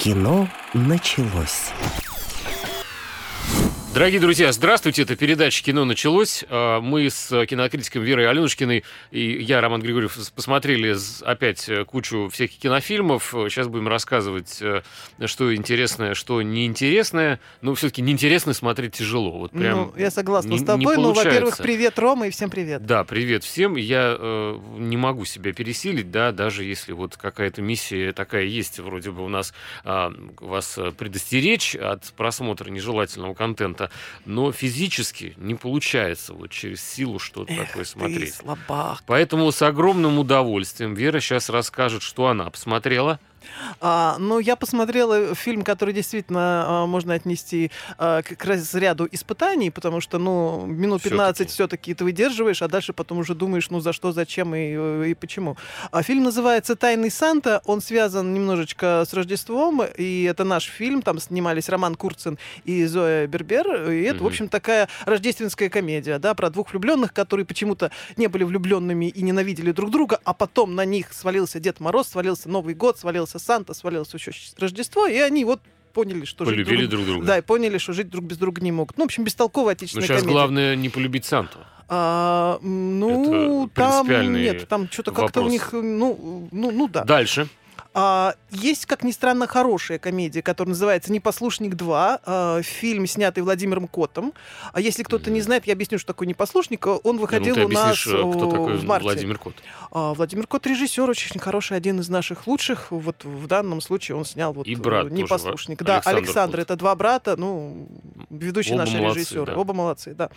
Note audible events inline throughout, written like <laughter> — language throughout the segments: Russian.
Кино началось. Дорогие друзья, здравствуйте. Это передача «Кино началось». А, мы с кинокритиком Верой Аленушкиной и я, Роман Григорьев, посмотрели опять э, кучу всяких кинофильмов. Сейчас будем рассказывать, э, что интересное, что неинтересное. Но все-таки неинтересно смотреть тяжело. Вот прям ну, я согласна не, с тобой. Ну, во-первых, привет, Рома, и всем привет. Да, привет всем. Я э, не могу себя пересилить, да, даже если вот какая-то миссия такая есть, вроде бы у нас э, вас предостеречь от просмотра нежелательного контента это, но физически не получается вот через силу что-то Эх такое смотреть. Ты слабак. Поэтому с огромным удовольствием Вера сейчас расскажет, что она посмотрела. А, ну, я посмотрела фильм, который действительно а, можно отнести а, к, разряду испытаний, потому что, ну, минут 15 все-таки ты выдерживаешь, а дальше потом уже думаешь, ну, за что, зачем и, и почему. А фильм называется «Тайный Санта». Он связан немножечко с Рождеством, и это наш фильм. Там снимались Роман Курцин и Зоя Бербер. И это, mm-hmm. в общем, такая рождественская комедия, да, про двух влюбленных, которые почему-то не были влюбленными и ненавидели друг друга, а потом на них свалился Дед Мороз, свалился Новый год, свалился Санта, свалилось еще Рождество, и они вот поняли, что Полюбили жить друг, друг друга. Да, и поняли, что жить друг без друга не могут. Ну, в общем, бестолковая отечественная Но сейчас комедия. главное не полюбить Санту. А, ну, Это там нет, там что-то как-то у них, ну, ну, ну да. Дальше. А, есть, как ни странно, хорошая комедия, которая называется «Непослушник 2». А, фильм, снятый Владимиром Котом. А если кто-то не знает, я объясню, что такое «Непослушник». Он выходил ну, у нас э, кто такой в марте. Владимир Кот? А, Владимир Кот режиссер, очень хороший, один из наших лучших. Вот в данном случае он снял вот И брат «Непослушник». Тоже, да, Александр, Александр. Кот. Это два брата, ну, ведущие Оба наши молодцы, режиссеры. Да. Оба молодцы, да.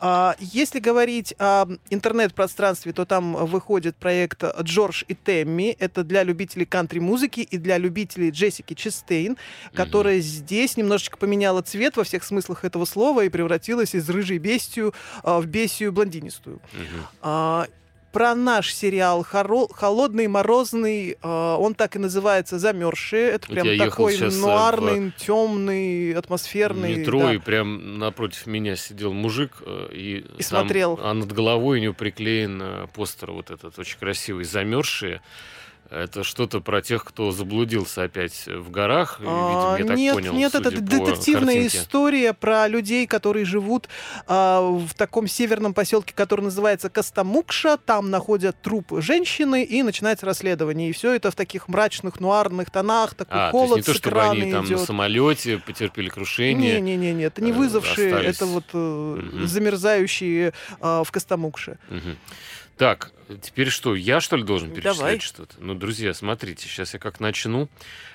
А, если говорить о интернет-пространстве, то там выходит проект «Джордж и Темми». Это для любителей кантри-музыки и для любителей Джессики Честейн, которая mm-hmm. здесь немножечко поменяла цвет во всех смыслах этого слова и превратилась из рыжей бестию а, в бестию блондинистую. Mm-hmm. А, про наш сериал «Холодный, морозный», э, он так и называется «Замерзшие». Это прям такой э, нуарный, в... темный, атмосферный. метро, да. и прям напротив меня сидел мужик, э, и, и там, смотрел. А над головой у него приклеен постер вот этот очень красивый «Замерзшие». Это что-то про тех, кто заблудился опять в горах. А, видимо, я нет, так понял, нет, это детективная картинке. история про людей, которые живут а, в таком северном поселке, который называется Костомукша. Там находят труп женщины и начинается расследование. И все это в таких мрачных нуарных тонах, такой а, холод то есть не то, чтобы они там идет. на самолете потерпели крушение. Не, не, не, не, это не вызвавшие, остались. это вот угу. замерзающие а, в Костомукше. Угу. Так, теперь что, я что ли должен перечислять Давай. что-то? Ну, друзья, смотрите, сейчас я как начну.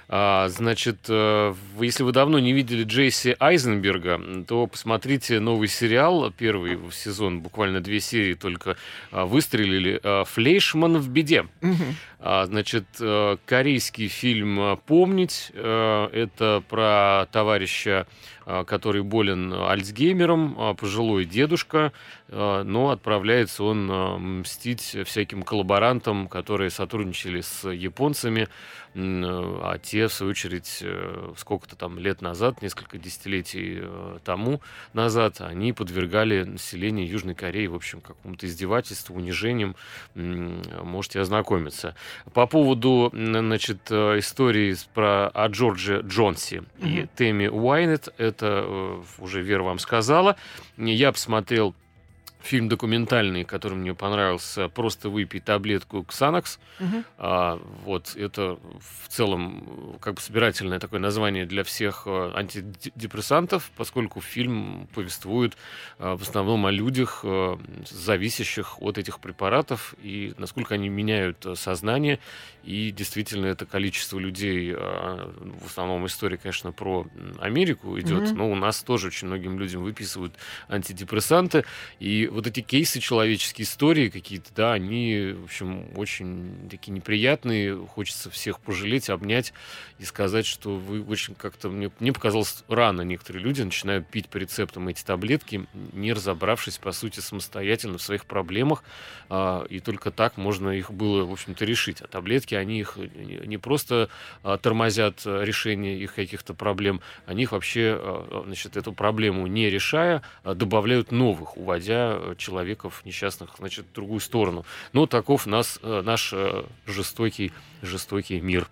А, значит, э, если вы давно не видели Джейси Айзенберга, то посмотрите новый сериал, первый сезон, буквально две серии только а, выстрелили. А, «Флейшман в беде». Угу. А, значит, э, корейский фильм «Помнить». Э, это про товарища, который болен Альцгеймером, пожилой дедушка, но отправляется он мстить всяким коллаборантам, которые сотрудничали с японцами, а те, в свою очередь, э, сколько-то там лет назад, несколько десятилетий э, тому назад, они подвергали население Южной Кореи, в общем, какому-то издевательству, унижением. Можете ознакомиться. По поводу, значит, э, истории про о Джордже Джонси mm-hmm. и Тэмми Уайнет, это уже Вера вам сказала. Я посмотрел фильм документальный, который мне понравился, просто выпей таблетку Ксанакс. Угу. А, вот это в целом как бы собирательное такое название для всех э, антидепрессантов, поскольку фильм повествует а, в основном о людях, а, зависящих от этих препаратов и насколько они меняют сознание. И действительно это количество людей, а, в основном история, конечно, про Америку идет, угу. но у нас тоже очень многим людям выписывают антидепрессанты и вот эти кейсы человеческие истории какие-то, да, они, в общем, очень такие неприятные. Хочется всех пожалеть, обнять и сказать, что вы очень как-то... Мне, мне показалось, рано некоторые люди начинают пить по рецептам эти таблетки, не разобравшись, по сути, самостоятельно в своих проблемах. А, и только так можно их было, в общем-то, решить. А таблетки, они их не просто а, тормозят решение их каких-то проблем, они их вообще, а, значит, эту проблему не решая, а добавляют новых, уводя человеков несчастных, значит, в другую сторону. Но таков нас, э, наш э, жестокий, жестокий мир.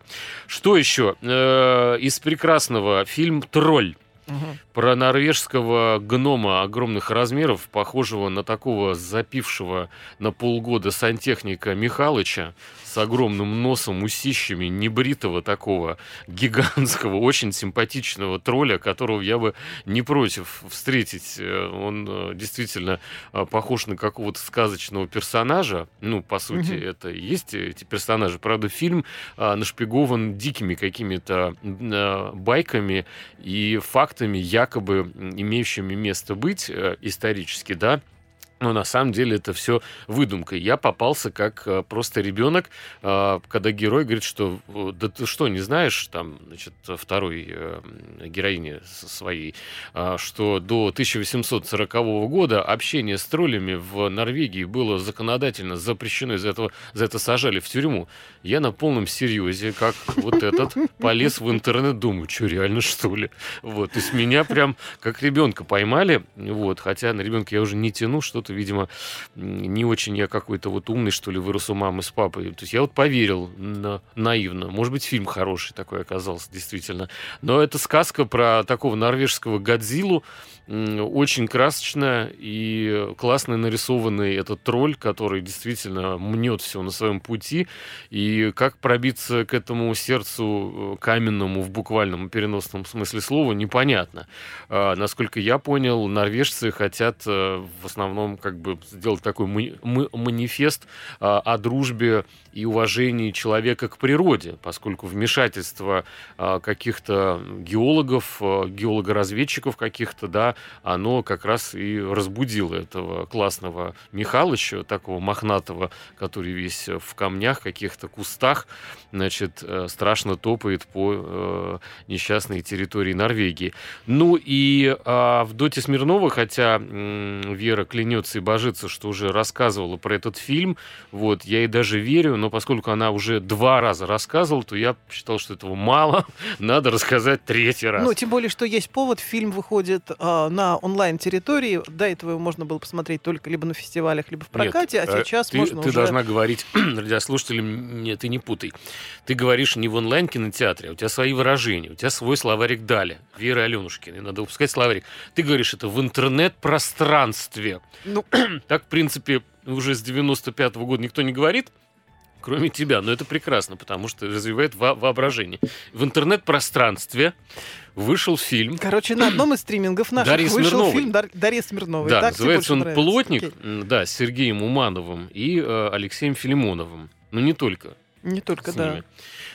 Что еще? Э, из прекрасного фильм «Тролль». Мгм. Про норвежского гнома огромных размеров, похожего на такого запившего на полгода сантехника Михалыча, с огромным носом, усищами, небритого такого гигантского, <laughs> очень симпатичного тролля, которого я бы не против встретить. Э, Он э, действительно э, похож на какого-то сказочного персонажа. Ну, по сути, Мгм. это и есть эти персонажи. Правда, фильм нашпигован дикими какими-то байками и фактами, якобы имеющими место быть исторически, да. Но на самом деле это все выдумка. Я попался как э, просто ребенок, э, когда герой говорит, что да ты что, не знаешь, там, значит, второй э, героине своей, а, что до 1840 года общение с троллями в Норвегии было законодательно запрещено, из-за этого за это сажали в тюрьму. Я на полном серьезе, как вот этот, полез в интернет, думаю, что реально что ли? Вот, есть меня прям как ребенка поймали, вот, хотя на ребенка я уже не тяну, что-то, видимо, не очень я какой-то вот умный, что ли, вырос у мамы с папой. То есть я вот поверил на- наивно. Может быть, фильм хороший такой оказался, действительно. Но это сказка про такого норвежского Годзиллу, очень красочная и классно нарисованный этот тролль, который действительно мнет все на своем пути. И как пробиться к этому сердцу э, каменному в буквальном переносном смысле слова, непонятно. А, Насколько я понял, норвежцы хотят э, в основном как бы сделать такой манифест а, о дружбе и уважении человека к природе, поскольку вмешательство а, каких-то геологов, а, геологоразведчиков каких-то, да, оно как раз и разбудило этого классного Михалыча, такого мохнатого, который весь в камнях, каких-то кустах, значит, э, страшно топает по э, несчастной территории Норвегии. Ну и в Доте Смирнова, хотя Вера клянется и божится, что уже рассказывала про этот фильм, вот, я ей даже верю, но поскольку она уже два раза рассказывала, то я считал, что этого мало, <laughs> надо рассказать третий раз. Ну, тем более, что есть повод. Фильм выходит а, на онлайн-территории. До этого его можно было посмотреть только либо на фестивалях, либо в Нет, прокате, а э, сейчас ты, можно ты уже... должна говорить <clears throat> радиослушателям, нет, ты не путай. Ты говоришь не в онлайн-кинотеатре, а у тебя свои выражения, у тебя свой словарик дали. Веры Аленушкиной, надо выпускать словарик. Ты говоришь это в интернет-пространстве. Ну, <clears throat> Так, в принципе, уже с 95 года никто не говорит, кроме тебя. Но это прекрасно, потому что развивает во- воображение. В интернет-пространстве вышел фильм. короче, на одном из стримингов наших Дарьи вышел Смирновой. фильм Дар- Дарьи Смирновой. Да, Так называется он нравится? «Плотник», Окей. да, с Сергеем Умановым и э, Алексеем Филимоновым. Ну, не только Не только, с да. ними.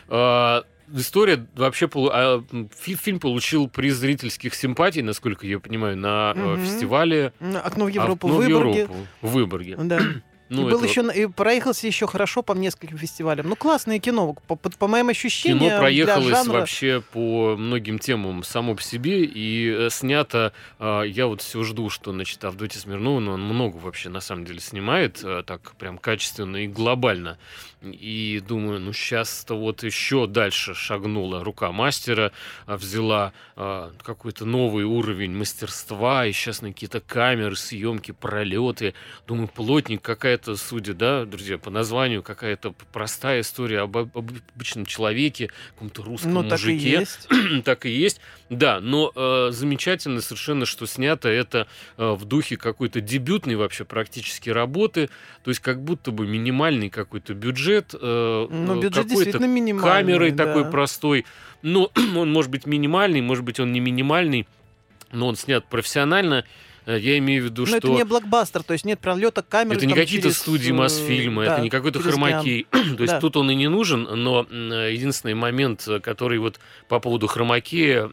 А, История вообще... а, Фильм получил приз зрительских симпатий, насколько я понимаю, на Мгм. фестивале Окно в «Окно Европу, в в Выборге. Европу» в Выборге. Да. Ну, и был еще, и проехался еще хорошо по нескольким фестивалям. Ну, классное кино. По, по- по моим ощущениям, Кино для проехалось жанра- вообще по многим темам само по себе и э, снято. э, я вот все жду, что значит Авдотья Смирнова, но он много вообще на самом деле снимает, э, так прям качественно и глобально. И думаю, ну сейчас-то вот еще дальше шагнула рука мастера, а, взяла э, какой-то новый уровень мастерства, и сейчас на какие-то камеры, съемки, пролеты. Думаю, плотник какая-то, судя, да, друзья, по названию, какая-то простая история об об обычном человеке, каком-то русском Ну, так и мужике. есть. <clears throat> так и есть. Да, но э, замечательно совершенно, что снято это э, в духе какой-то дебютной вообще практически работы. То есть как будто бы минимальный какой-то бюджет. э, Ну, э, бюджет какой-то действительно минимальный. камерой да. такой простой. Ну, <clears throat> он может быть минимальный, может быть он не минимальный, но он снят профессионально. Э, Я имею в виду, Но что... это не блокбастер, то есть нет пролета камеры. Это не какие-то через, студии э, Мосфильма, да, это не какой-то хромакей. <clears throat> То есть Да. тут он и не нужен, но э, единственный момент, который вот по поводу хромакея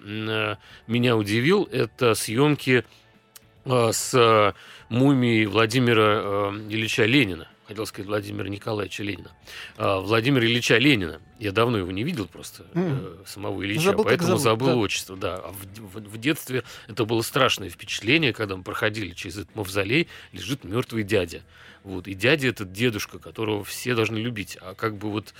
меня удивил, это съемки с мумией Владимира Ильича Ленина. Хотел сказать Владимира Николаевича Ленина. А, Владимира Ильича Ленина. Я давно его не видел просто, э, Мгм. самого Ильича, Забыл, поэтому зовут, забыл да. отчество. Да. А в, в- в детстве это было страшное впечатление, когда мы проходили через этот мавзолей, лежит мертвый дядя. Вот. И дядя этот дедушка, которого все должны любить. А как бы вот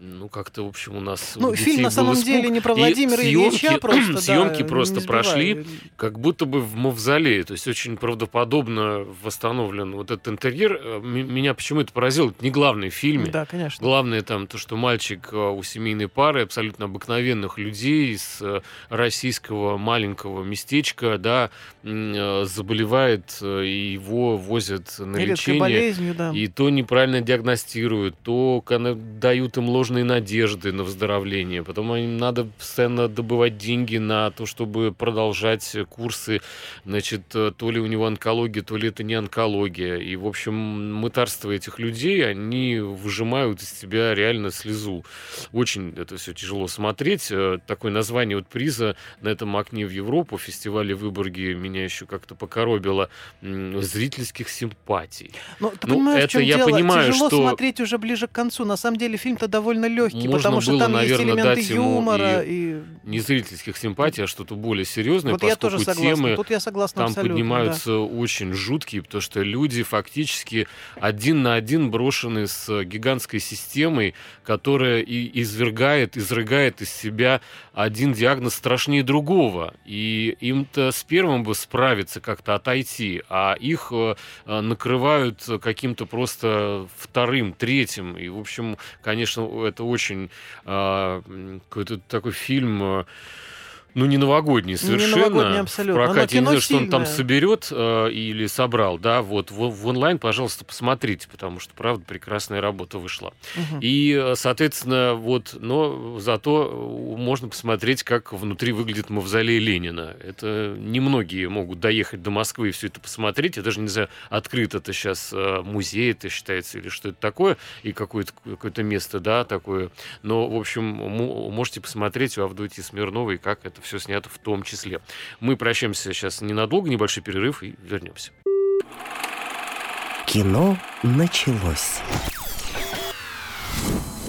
ну, как-то, в общем, у нас... Ну, фильм на самом испуг. деле не про Владимира и Ильича съемки, просто, <clears throat> Съемки да, просто прошли, как будто бы в мавзолее. То есть очень правдоподобно восстановлен вот этот интерьер. Э, меня почему это поразило? Это не главный в фильме. Да, конечно. Главное там то, что мальчик э, у семейной пары абсолютно обыкновенных людей из э, российского маленького местечка, да, заболевает, и его возят на и лечение. болезнью, да. И то неправильно диагностируют, то дают им ложные надежды на выздоровление. Потом им надо постоянно добывать деньги на то, чтобы продолжать курсы. Значит, то ли у него онкология, то ли это не онкология. И, в общем, мытарство этих людей, они выжимают из тебя реально слезу. Очень это все тяжело смотреть. Э, такое название вот приза на этом окне в Европу, фестивале в Выборге, меня еще как-то покоробило. Зрительских симпатий. Но ты ну, понимаешь, это в чем я дело? понимаю, Тяжело что... смотреть уже ближе к концу. На самом деле фильм-то довольно легкий, Можно потому что было, там наверное, есть элементы дать юмора. и И... Не зрительских симпатий, а что-то более серьезное, Вот я поскольку тоже согласна. темы Тут я согласна там поднимаются да. очень жуткие, потому что люди фактически один на один брошены с гигантской системой, которая и извергает, изрыгает из себя один диагноз страшнее другого. И им-то с первым бы справиться как-то отойти, а их э, накрывают каким-то просто вторым, третьим. И, в общем, конечно, это очень э, какой-то такой фильм... Э, ну, не новогодний совершенно. Не новогодний абсолютно. В прокате. Не знаю, что он там соберет э, или собрал, да, вот в, в онлайн, пожалуйста, посмотрите, потому что, правда, прекрасная работа вышла. Угу. И, соответственно, вот, но зато можно посмотреть, как внутри выглядит мавзолей Ленина. Это немногие могут доехать до Москвы и все это посмотреть. Я даже не знаю, открыт это сейчас музей, это считается, или что это такое, и какое-то какое место, да, такое. Но, в общем, можете посмотреть у Авдотьи Смирновой, как это все снято в том числе. Мы прощаемся сейчас ненадолго, небольшой перерыв и вернемся. Кино началось.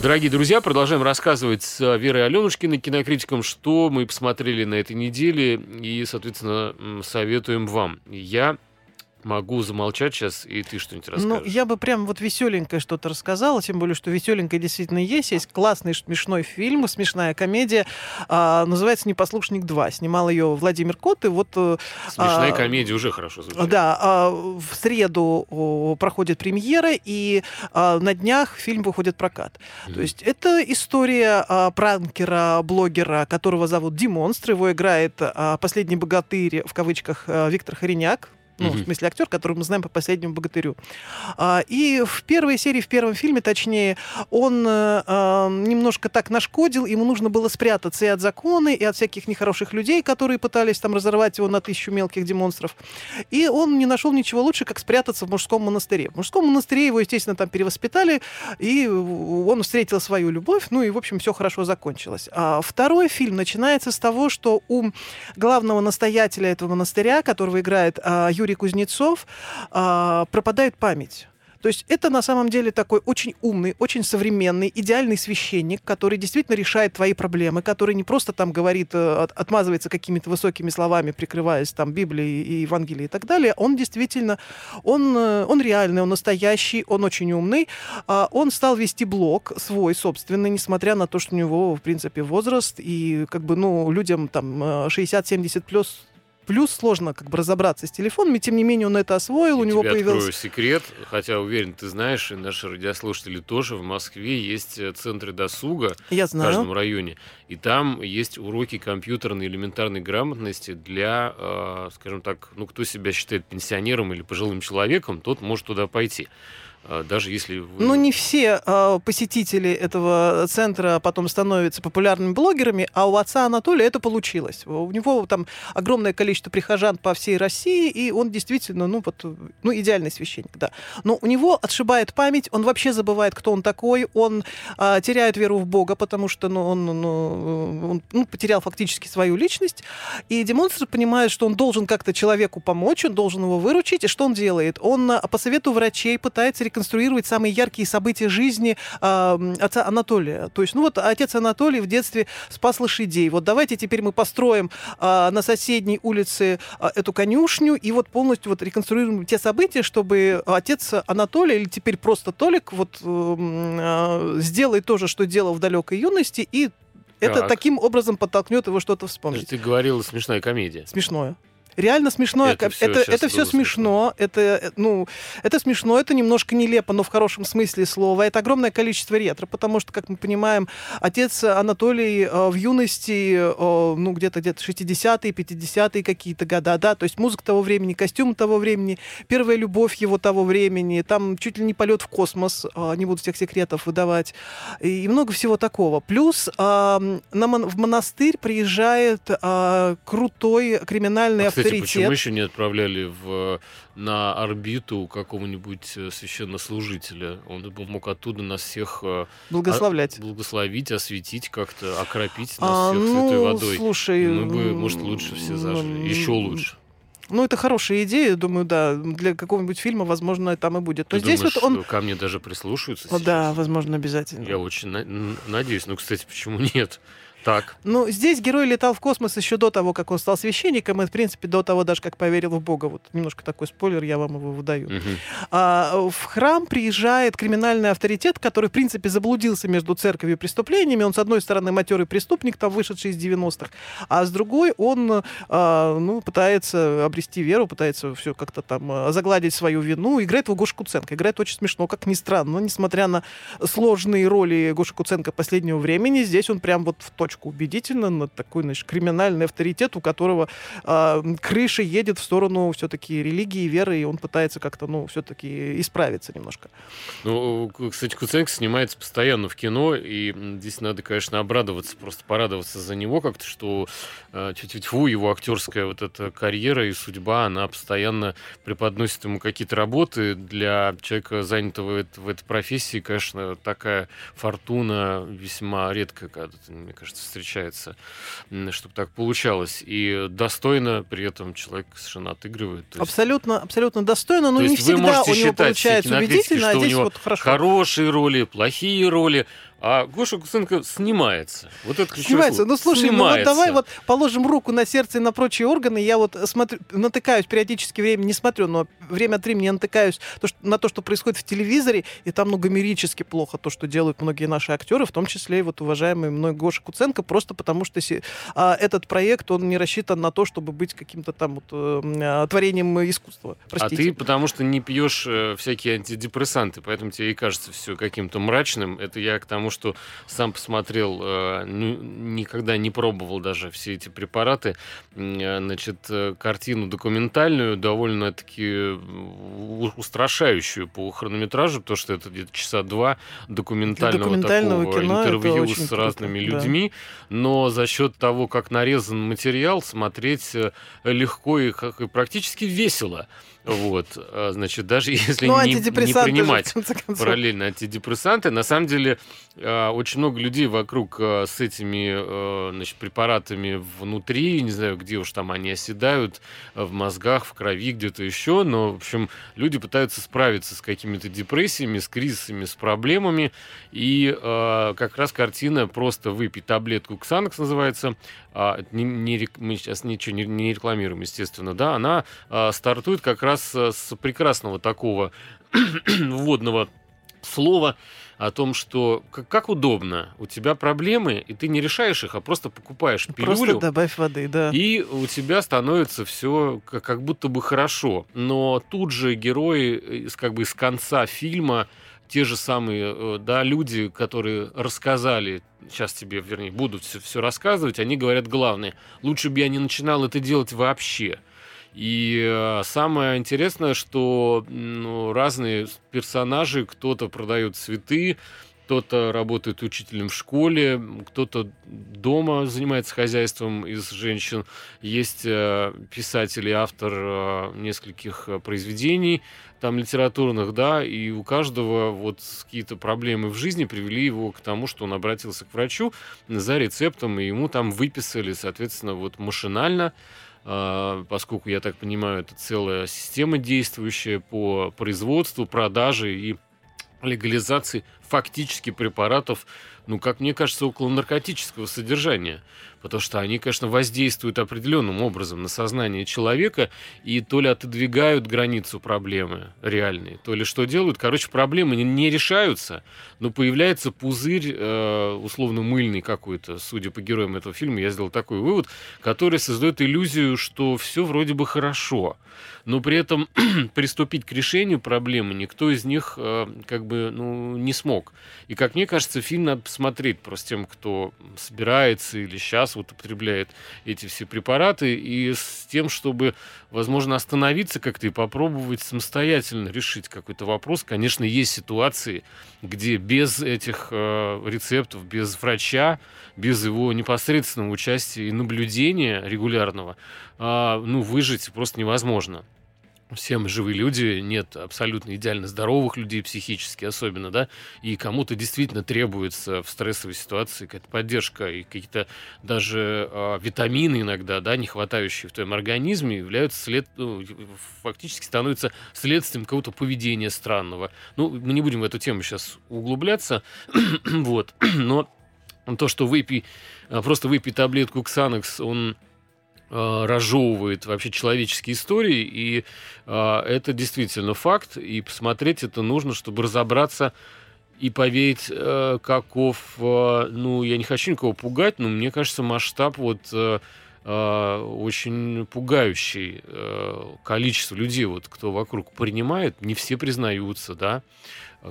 Дорогие друзья, продолжаем рассказывать с Верой Аленушкиной, кинокритиком, что мы посмотрели на этой неделе и, соответственно, советуем вам. Я могу замолчать сейчас, и ты что-нибудь расскажешь. Ну, я бы прям вот веселенькое что-то рассказала, тем более, что веселенькое действительно есть. Есть классный смешной фильм, смешная комедия, а, называется «Непослушник 2». Снимал ее Владимир Кот, и вот... э, Смешная а, комедия уже хорошо звучит. Да, а, в среду о, проходит премьера, и а, на днях фильм выходит в прокат. Mm-hmm. То есть это история а, пранкера, блогера, которого зовут Димонстр, его играет а, «Последний богатырь», в кавычках, а, Виктор Хореняк, ну, mm-hmm. в смысле, актер, которого мы знаем по последнему богатырю. А, и в первой серии, в первом фильме, точнее, он а, немножко так нашкодил, ему нужно было спрятаться и от закона, и от всяких нехороших людей, которые пытались там разорвать его на тысячу мелких демонстров. И он не нашел ничего лучше, как спрятаться в мужском монастыре. В мужском монастыре его, естественно, там перевоспитали, и он встретил свою любовь, ну и, в общем, все хорошо закончилось. А второй фильм начинается с того, что у главного настоятеля этого монастыря, которого играет а, Юрий Кузнецов, а, пропадает память. То есть это на самом деле такой очень умный, очень современный, идеальный священник, который действительно решает твои проблемы, который не просто там говорит, э, отмазывается какими-то высокими словами, прикрываясь там Библией и Евангелией и так далее. Он действительно, он, э, он реальный, он настоящий, он очень умный. А, он стал вести блог свой собственный, несмотря на то, что у него, в принципе, возраст и как бы, ну, людям там 60-70 плюс плюс сложно как бы разобраться с телефонами, тем не менее он это освоил, Я у него появился... секрет, хотя уверен, ты знаешь, и наши радиослушатели тоже, в Москве есть э, центры досуга Я в знаю. каждом районе, и там есть уроки компьютерной элементарной грамотности для, э, скажем так, ну, кто себя считает пенсионером или пожилым человеком, тот может туда пойти даже если вы... Ну, не все э, посетители этого центра потом становятся популярными блогерами, а у отца Анатолия это получилось. У него там огромное количество прихожан по всей России, и он действительно, ну, вот, ну, идеальный священник, да. Но у него отшибает память, он вообще забывает, кто он такой, он э, теряет веру в Бога, потому что, ну, он, ну, он ну, потерял фактически свою личность, и демонстр понимает, что он должен как-то человеку помочь, он должен его выручить, и что он делает? Он по совету врачей пытается реконструировать самые яркие события жизни э, отца Анатолия. То есть, ну вот отец Анатолий в детстве спас лошадей. Вот давайте теперь мы построим э, на соседней улице э, эту конюшню и вот полностью вот реконструируем те события, чтобы отец Анатолий или теперь просто Толик вот э, э, сделает то же, что делал в далекой юности и это Так. таким образом подтолкнет его что-то вспомнить. Ты говорила смешная комедия. Смешное. Реально смешно. Это Это, всё это, все смешно. Это, э, ну, это смешно, это немножко нелепо, но в хорошем смысле слова. Это огромное количество ретро, потому что, как мы понимаем, отец Анатолий э, в юности, э, ну, где-то где-то 60-е, 50-е какие-то года, да, то есть музыка того времени, костюм того времени, первая любовь его того времени, там чуть ли не полет в космос, э, не буду всех секретов выдавать, и, и много всего такого. Плюс э, на в монастырь приезжает э, крутой криминальный А, кстати, авторитет. почему еще не отправляли в, на орбиту какого-нибудь э, священнослужителя? Он бы мог оттуда нас всех э, Благословлять. благословить, осветить как-то, окропить нас А, всех ну, святой водой. слушай, И мы бы, может, лучше все зажили. Еще лучше. Ну, это хорошая идея, думаю, да. Для какого-нибудь фильма, возможно, там и будет. Но Ты здесь думаешь, вот он... ко мне даже прислушаются О, сейчас? да, возможно, обязательно. Я очень на- надеюсь. Ну, кстати, почему <laughs> нет? Так. Ну, здесь герой летал в космос еще до того, как он стал священником, и, в принципе, до того даже, как поверил в Бога. Вот немножко такой спойлер, я вам его выдаю. Мгм. А, в храм приезжает криминальный авторитет, который, в принципе, заблудился между церковью и преступлениями. Он, с одной стороны, матерый преступник, там, вышедший из 90-х, а с другой он, а, ну, пытается обрести веру, пытается все как-то там а, загладить свою вину. Играет его Гоша Куценко. Играет очень смешно, как ни странно. Но, несмотря на сложные роли Гоши Куценко последнего времени, здесь он прям вот в точку убедительно, на такой, значит, криминальный авторитет, у которого а, крыша едет в сторону все-таки религии, веры, и он пытается как-то, ну, все-таки исправиться немножко. Ну, кстати, Куценко снимается постоянно в кино, и здесь надо, конечно, обрадоваться, просто порадоваться за него как-то, что э, тьфу его актерская вот эта карьера и судьба, она постоянно преподносит ему какие-то работы. Для человека, занятого в этой профессии, конечно, такая фортуна весьма редко, когда, мне кажется, встречается, чтобы так получалось. И достойно при этом человек совершенно отыгрывает. Есть Абсолютно, абсолютно достойно, но не всегда у него получается убедительно, а что у здесь него вот хорошо. Хорошие роли, плохие роли. А Гоша Куценко снимается. Вот это Снимается. слово. Ну слушай, ну вот Снимается. давай вот положим руку на сердце и на прочие органы. Я вот смотрю, натыкаюсь периодически время, не смотрю, но время от времени я натыкаюсь то, что, на то, что происходит в телевизоре, и там ну гомерически плохо то, что делают многие наши актеры, в том числе и вот уважаемый мной Гоша Куценко, просто потому что си- а, этот проект, он не рассчитан на то, чтобы быть каким-то там вот а, творением искусства. А Простите. ты потому что не пьешь э, всякие антидепрессанты, поэтому тебе и кажется все каким-то мрачным. Это я к тому, что сам посмотрел, э, ну, никогда не пробовал даже все эти препараты. Э, Значит, э, картину документальную, довольно-таки устрашающую по хронометражу, потому что это где-то часа два документального, документального такого кино интервью с круто, разными да. людьми, но за счет того, как нарезан материал, смотреть легко и, как- и практически весело. Вот, А, значит, даже <laughs> если ну, не, не же, принимать концов. параллельно антидепрессанты. На самом деле э, очень много людей вокруг э, с этими значит, препаратами внутри, не знаю, где уж там они оседают, в мозгах, в крови, где-то еще, но, в общем, люди пытаются справиться с какими-то депрессиями, с кризисами, с проблемами, и как раз картина «Просто выпей таблетку Ксанакс» называется, а, не- мы сейчас ничего не, не рекламируем, естественно, да, она а, стартует как раз а, с прекрасного такого <clears throat> вводного слова о том, что как, как удобно, у тебя проблемы, и ты не решаешь их, а просто покупаешь пилюлю, Просто добавь воды, да. и у тебя становится все как, как будто бы хорошо. Но тут же герои как бы из конца фильма, те же самые э, да, люди, которые рассказали, сейчас тебе, вернее, будут все, все рассказывать, они говорят главное, лучше бы я не начинал это делать вообще. И э, самое интересное, что ну, разные персонажи, кто-то продает цветы, кто-то работает учителем в школе, кто-то дома занимается хозяйством из женщин. Есть э, писатель и автор э, нескольких произведений там литературных, да, и у каждого вот какие-то проблемы в жизни привели его к тому, что он обратился к врачу за рецептом, и ему там выписали, соответственно, вот машинально поскольку, я так понимаю, это целая система действующая по производству, продаже и легализации фактически препаратов, ну, как мне кажется, около наркотического содержания. Потому что они, конечно, воздействуют определенным образом на сознание человека и то ли отодвигают границу проблемы реальной, то ли что делают. Короче, проблемы не решаются, но появляется пузырь, э, условно мыльный какой-то, судя по героям этого фильма, я сделал такой вывод, который создает иллюзию, что все вроде бы хорошо но при этом <clears throat> приступить к решению проблемы никто из них э, как бы ну, не смог. И, как мне кажется, фильм надо посмотреть просто тем, кто собирается или сейчас вот употребляет эти все препараты, и с тем, чтобы, возможно, остановиться как-то и попробовать самостоятельно решить какой-то вопрос. Конечно, есть ситуации, где без этих э, рецептов, без врача, без его непосредственного участия и наблюдения регулярного, э, ну, выжить просто невозможно все мы живые люди, нет абсолютно идеально здоровых людей психически особенно, да, и кому-то действительно требуется в стрессовой ситуации какая-то поддержка и какие-то даже э, витамины иногда, да, не хватающие в твоем организме, являются след, ну, фактически становятся следствием какого-то поведения странного. Ну, мы не будем в эту тему сейчас углубляться, <clears throat> вот, <clears throat> но то, что выпей, а, просто выпей таблетку Ксанекс, он разжевывает вообще человеческие истории, и э, это действительно факт, и посмотреть это нужно, чтобы разобраться и поверить, э, каков, э, ну, я не хочу никого пугать, но мне кажется, масштаб вот э, э, очень пугающий э, количество людей, вот, кто вокруг принимает, не все признаются, да,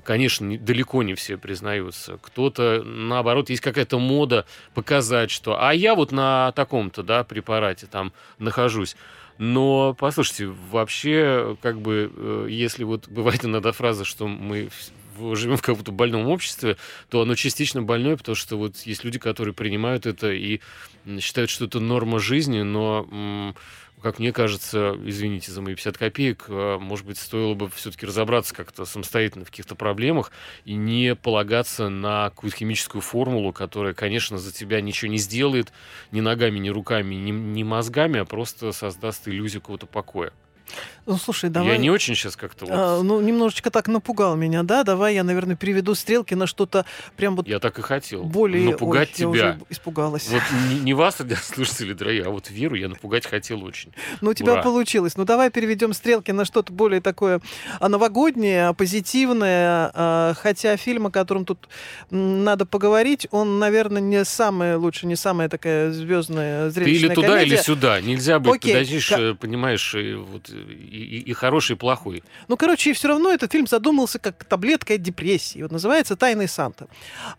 конечно, не, далеко не все признаются. Кто-то, наоборот, есть какая-то мода показать, что «а я вот на таком-то, да, препарате там нахожусь». Но, послушайте, вообще, как бы, э, если вот бывает иногда фраза, что мы живем в каком-то больном обществе, то оно частично больное, потому что вот есть люди, которые принимают это и считают, что это норма жизни, но как мне кажется, извините за мои 50 копеек, а, может быть, стоило бы все-таки разобраться как-то самостоятельно в каких-то проблемах и не полагаться на какую-то химическую формулу, которая, конечно, за тебя ничего не сделает ни ногами, ни руками, ни, ни мозгами, а просто создаст иллюзию какого-то покоя. Ну, слушай, давай... Я не очень сейчас как-то вот... А, ну, немножечко так напугал меня, да? Давай я, наверное, переведу стрелки на что-то прям вот... Я так и хотел. Более... Напугать Ой, тебя. Я уже испугалась. Вот не, не вас, <laughs> слушатели дорогие, а вот Веру я напугать хотел очень. Ну, у тебя Ура. получилось. Ну, давай переведем стрелки на что-то более такое а, новогоднее, позитивное. А, хотя фильм, о котором тут надо поговорить, он, наверное, не самая лучшая, не самая такая звездная зрелищная Ты или туда, комедия. или сюда. Нельзя быть, Окей. подождишь, Ка- э, понимаешь, и, вот, и, и- и хороший, и плохой. Ну, короче, все равно этот фильм задумался как таблетка от депрессии. Вот называется «Тайный Санта».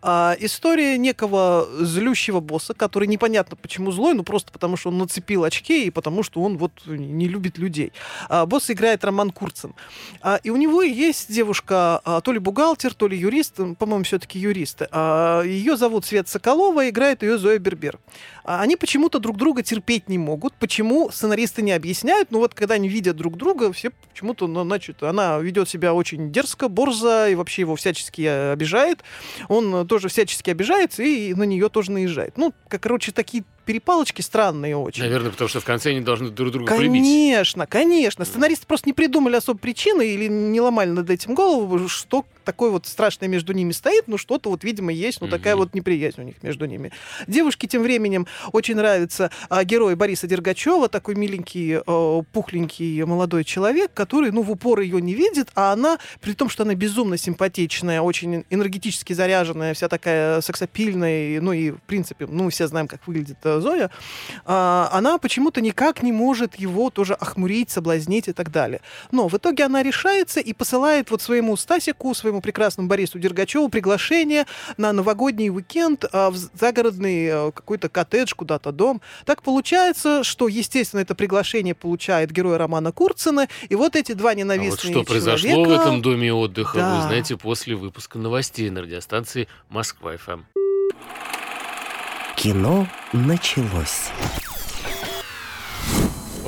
А, история некого злющего босса, который непонятно почему злой, ну просто потому что он нацепил очки и потому что он вот не любит людей. А, босс играет Роман Курцин. А, и у него есть девушка, а, то ли бухгалтер, то ли юрист, по-моему, все-таки юрист. А, ее зовут Свет Соколова, играет ее Зоя Бербер. А, они почему-то друг друга терпеть не могут. Почему сценаристы не объясняют? Ну вот когда они видят друг друга, все почему-то, ну, значит, она ведет себя очень дерзко, борзо, и вообще его всячески э, обижает. Он э, тоже всячески обижается и на нее тоже наезжает. Ну, как, короче, такие перепалочки странные очень. Наверное, потому что в конце они должны друг друга прибить. Конечно, конечно. Сценаристы просто не придумали особо причины или не ломали над этим голову, что такое вот страшное между ними стоит, ну что-то вот, видимо, есть, ну такая Мгм. вот неприязнь у них между ними. Девушке тем временем очень нравится а, герой Бориса Дергачева, такой миленький, э, пухленький молодой человек, который, ну, в упор ее не видит, а она, при том, что она безумно симпатичная, очень энергетически заряженная, вся такая сексапильная, ну и, в принципе, ну, мы все знаем, как выглядит э, Зоя, а, она почему-то никак не может его тоже охмурить, соблазнить и так далее. Но в итоге она решается и посылает вот своему Стасику, своему прекрасному Борису Дергачеву приглашение на новогодний уикенд а, в загородный э, какой-то коттедж, куда-то дом. Так получается, что, естественно, это приглашение получает герой романа Курцина, и вот эти два А вот ненавистные что произошло в этом доме отдыха, Да. вы знаете после выпуска новостей на радиостанции Москва Эм. ФМ. Кино началось.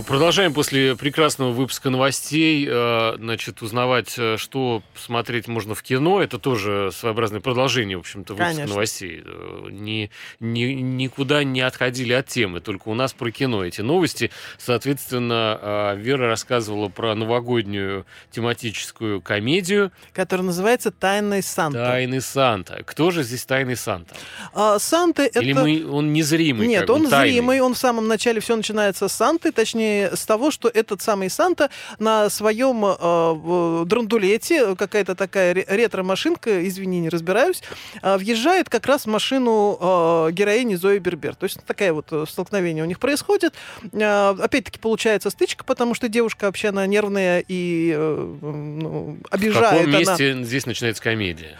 Продолжаем после прекрасного выпуска новостей, э, значит, узнавать, э, что смотреть можно в кино. Это тоже своеобразное продолжение, в общем-то, выпуска Конечно. новостей. Э, ни, ни, никуда не отходили от темы, только у нас про кино эти новости. Соответственно, Вера рассказывала про новогоднюю тематическую комедию. Которая называется «Тайный Санта». «Тайный Санта». Кто же здесь «Тайный Санта»? А, Санта это... Или мы, он незримый? Нет, он бы, зримый. Он в самом начале все начинается с Санты, точнее с того, что этот самый Санта на своем э, драндулете, какая-то такая ретро-машинка, извини, не разбираюсь, э, въезжает как раз в машину э, героини Зои Бербер. То есть такая вот э, столкновение у них происходит. Э, опять-таки получается стычка, потому что девушка вообще она нервная и э, ну, обижает. В каком месте она... здесь начинается комедия?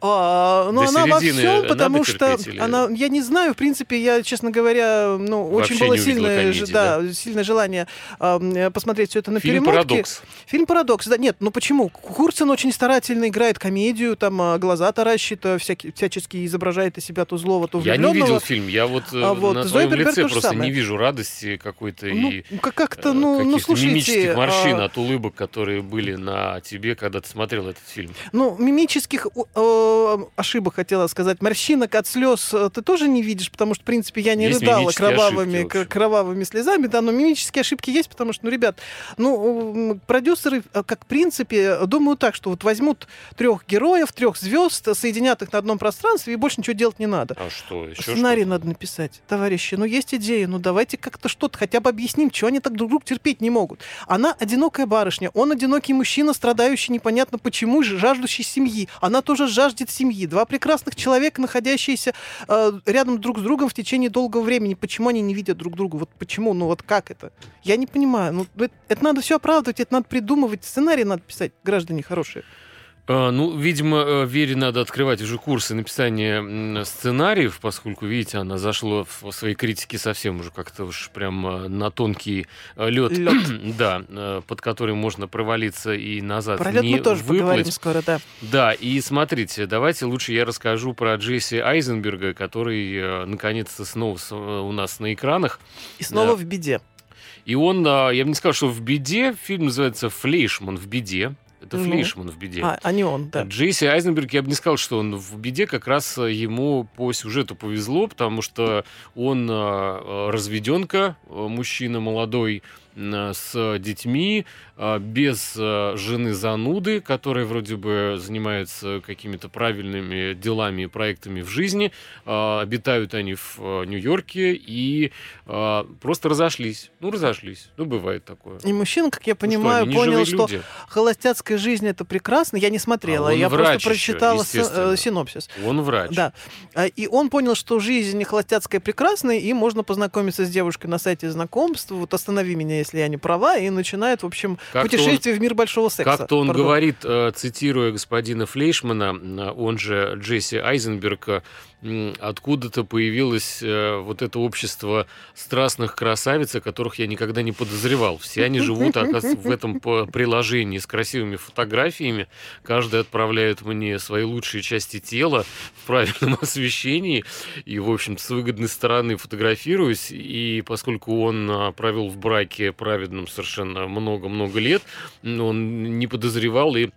А, ну, она во всем, потому что или... она, я не знаю, в принципе, я, честно говоря, ну, Вообще очень было сильное, комедии, да, да? сильное желание э, посмотреть все это на Фильм перемотке. «Парадокс». Фильм «Парадокс», да. Нет, ну почему? Курцин очень старательно играет комедию, там а, глаза таращит, а, всякие, всячески изображает из себя то злого, то влюбленного. Я не видел фильм, я вот, э, а, вот на твоем лице просто самое. не вижу радости какой-то ну, и как-то, э, ну, ну, слушайте, мимических морщин а... от улыбок, которые были на тебе, когда ты смотрел этот фильм. Ну, мимических э, ошибок, хотела сказать, морщинок от слез э, ты тоже не видишь, потому что, в принципе, я не есть рыдала кровавыми, кровавыми слезами, да, но мимические ошибки есть, потому что, ну, ребят, ну, продюсеры, э, как в принципе, думают так, что вот возьмут трех героев, трех звезд, соединят их на одном пространстве, и больше ничего делать не надо. А что? Еще Сценарий что надо написать. Товарищи, ну, есть идеи, ну, давайте как-то что-то хотя бы объясним, чего они так друг друга терпеть не могут. Она одинокая барышня, он одинокий мужчина, страдающий непонятно почему, жаждущий семьи. Она тоже жаждет семьи. Два прекрасных человека, находящиеся э, рядом друг с другом в течение долгого времени. Почему они не видят друг друга? Вот почему? Ну вот как это? Я не понимаю. Ну, это, это надо все оправдывать, это надо придумывать, сценарий надо писать, граждане хорошие. А, ну, видимо, э, Вере надо открывать уже курсы написания сценариев, поскольку, видите, она зашла в своей критике совсем уже как-то уж прям э, на тонкий э, лед, <clears throat> да, под который можно провалиться и назад про лед не мы тоже выплыть. поговорим скоро, да. Да, и смотрите, давайте лучше я расскажу про Джесси Айзенберга, который наконец-то снова у нас на экранах. И снова в беде. И он, я бы не сказал, что в беде, фильм называется «Флейшман в беде». Это ну. Флейшман в беде. А, а не он, да. Джейси Айзенберг, я бы не сказал, что он в беде, как раз э, ему по сюжету повезло, потому что он э, разведенка, мужчина молодой, с детьми, а, без а, жены зануды, которая вроде бы занимается какими-то правильными делами и проектами в жизни. А, обитают они в Нью-Йорке и просто разошлись. Ну, разошлись. Ну, бывает такое. И мужчина, как я понимаю, ну, что понял, что люди. холостяцкая жизнь это прекрасно. Я не смотрела, а я просто еще, прочитала э, синопсис. Он врач. Да. И он понял, что жизнь холостяцкая прекрасная, и можно познакомиться с девушкой на сайте знакомств. Вот останови меня, если я не права, и начинает, в общем, как путешествие он, в мир большого секса. Как-то он Пардон. говорит, э, цитируя господина Флейшмана, э, он же Джесси Айзенберга, откуда-то появилось э, вот это общество страстных красавиц, о которых я никогда не подозревал. Все они живут, оказывается, в этом приложении с красивыми фотографиями. Каждый отправляет мне свои лучшие части тела в правильном <laughs> освещении. И, в общем с выгодной стороны фотографируюсь. И поскольку он а, провел в браке праведном совершенно много-много лет, он не подозревал и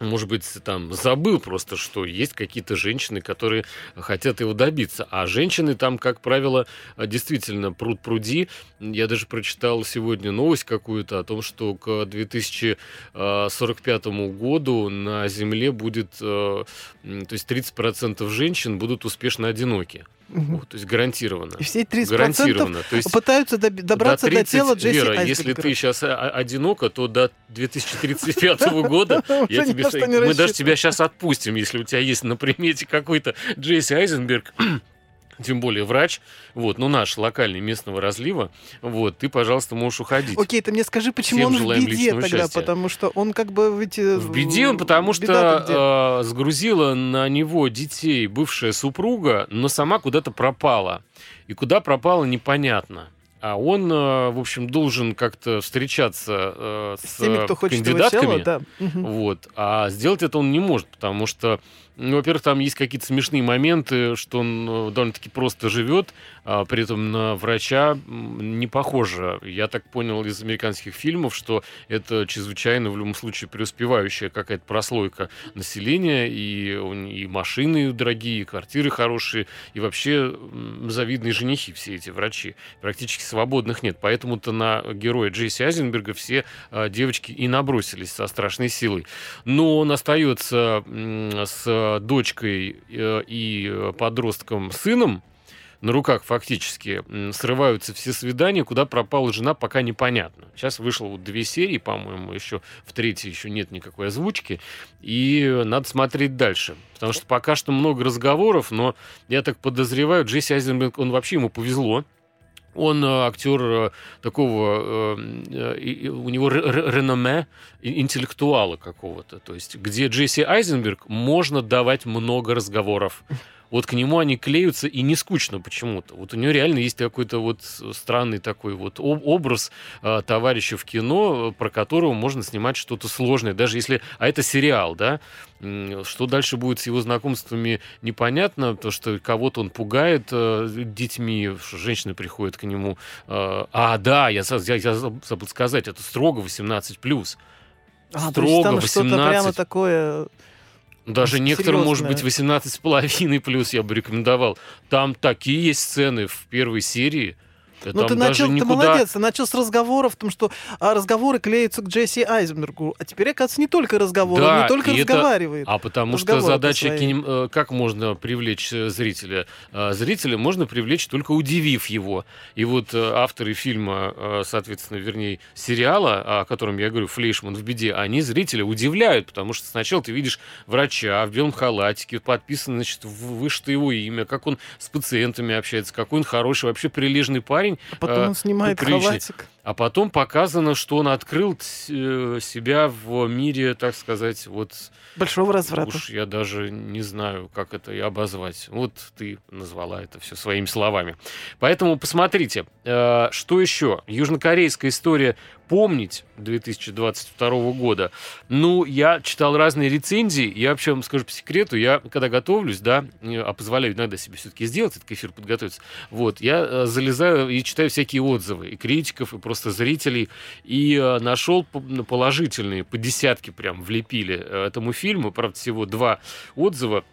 может быть, там забыл просто, что есть какие-то женщины, которые хотят его добиться. А женщины там, как правило, действительно пруд пруди. Я даже прочитал сегодня новость какую-то о том, что к 2045 году на Земле будет, э, то есть 30% женщин будут успешно одиноки. Угу. то есть гарантированно. И все 30% гарантированно. То есть пытаются добраться до, 30, до тела Джесси Вера, если ты сейчас одинока, то до 2035 <laughs> года я тебе, мы даже тебя сейчас отпустим, если у тебя есть на примете какой-то Джесси Айзенберг, <laughs> тем более врач, вот, ну наш локальный местного разлива, вот, ты, пожалуйста, можешь уходить. Окей, ты мне скажи, почему Всем он в беде тогда, счастья. потому что он как бы ведь... Э, в беде он, потому что э, сгрузила на него детей бывшая супруга, но сама куда-то пропала. И куда пропала, непонятно. А он, э, в общем, должен как-то встречаться э, с, с теми, кто хочет кандидатками. Тела, да. Вот. А сделать это он не может, потому что Ну, во-первых, там есть какие-то смешные моменты, что он э, довольно-таки просто живет, а при этом на врача не похоже. Я так понял из американских фильмов, что это чрезвычайно, в любом случае, преуспевающая какая-то прослойка населения, и, и машины дорогие, и квартиры хорошие, и вообще завидные женихи все эти врачи. Практически свободных нет. Поэтому-то на героя Джейси Айзенберга все а, девочки и набросились со страшной силой. Но он остается с дочкой э, и подростком сыном, на руках фактически срываются все свидания, куда пропала жена, пока непонятно. Сейчас вышло вот две серии, по-моему, еще в третьей еще нет никакой озвучки, и надо смотреть дальше. Потому что пока что много разговоров, но я так подозреваю, Джесси Айзенберг, он вообще ему повезло, он э, актер э, такого, э, у него реноме интеллектуала какого-то. То есть, где Джесси Айзенберг можно давать много разговоров вот к нему они клеются, и не скучно почему-то. Вот у него реально есть какой-то вот странный такой вот образ э, товарища в кино, про которого можно снимать что-то сложное, даже если... А это сериал, да? Что дальше будет с его знакомствами, непонятно, то что кого-то он пугает э, детьми, женщины приходят к нему. Э, а, да, я, я, я забыл сказать, это строго 18+. А, строго то есть там 18. что-то прямо такое даже некоторым, может быть, 18 с половиной плюс я бы рекомендовал. Там такие есть сцены в первой серии, ну, ты начал, никуда... ты молодец, ты начал с разговоров, том, что а, разговоры клеются к Джесси Айзенбергу. А теперь, оказывается, не только разговоры, да, он не только разговаривает. Это... А потому что задача, кинем... Э, как можно привлечь э, зрителя? А, зрителя можно привлечь только удивив его. И вот э, авторы фильма, соответственно, вернее, сериала, о котором я говорю, «Флейшман в беде», они зрителя удивляют, потому что сначала ты видишь врача в белом халатике, подписано, значит, выше его имя, как он с пациентами общается, какой он хороший, вообще прилежный парень, парень. А потом он снимает халатик. А потом показано, что он открыл э, себя в мире, так сказать, вот... Большого разврата. Уж я даже не знаю, как это и обозвать. Вот ты назвала это все своими словами. Поэтому посмотрите, э, что еще? Южнокорейская история помнить 2022 года. Ну, я читал разные рецензии. Я вообще вам скажу по секрету, я когда готовлюсь, да, а позволяю иногда себе все-таки сделать этот эфир, подготовиться, вот, я э, залезаю и читаю всякие отзывы и критиков, и просто зрителей, и э, нашел положительные, по десятке прям влепили э, этому фильму, правда, всего два отзыва,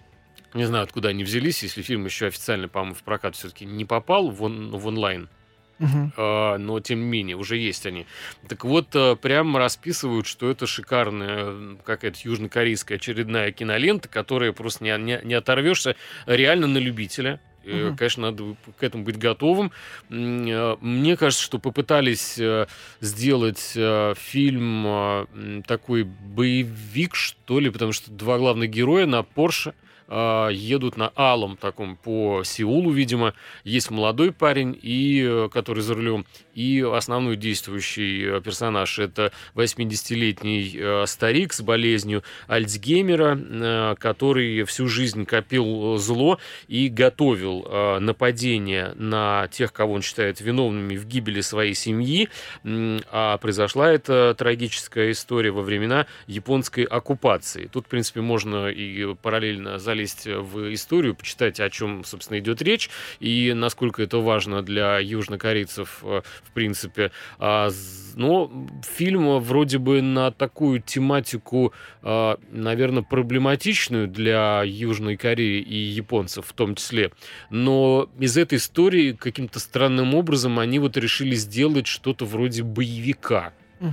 не знаю, откуда они взялись, если фильм еще официально, по-моему, в прокат все-таки не попал в, он, в онлайн. Uh-huh. А, но тем не менее, уже есть они. Так вот, а, прямо расписывают, что это шикарная какая-то южнокорейская очередная кинолента, которая просто не, не, не оторвешься реально на любителя. Угу. Конечно, надо к этому быть готовым. А, мне кажется, что попытались э, сделать э, фильм такой боевик, что ли, потому что два главных героя на Порше – э, едут на алом таком по Сеулу, видимо. Есть молодой парень, и, э, который за рулем, и основной действующий э, персонаж это 80-летний э, старик с болезнью Альцгеймера, э, который всю жизнь копил зло и готовил нападение на тех, кого он считает виновными в гибели своей семьи. А произошла эта трагическая история во времена японской оккупации. Тут, в принципе, можно и параллельно залезть в историю, почитать, о чем, собственно, идет речь, и насколько это важно для южнокорейцев, в принципе. А, но фильм вроде бы на такую тематику, э, наверное, проблематичную для Южной Кореи и японцев в том числе. Но из этой истории каким-то странным образом они вот решили сделать что-то вроде боевика. Угу.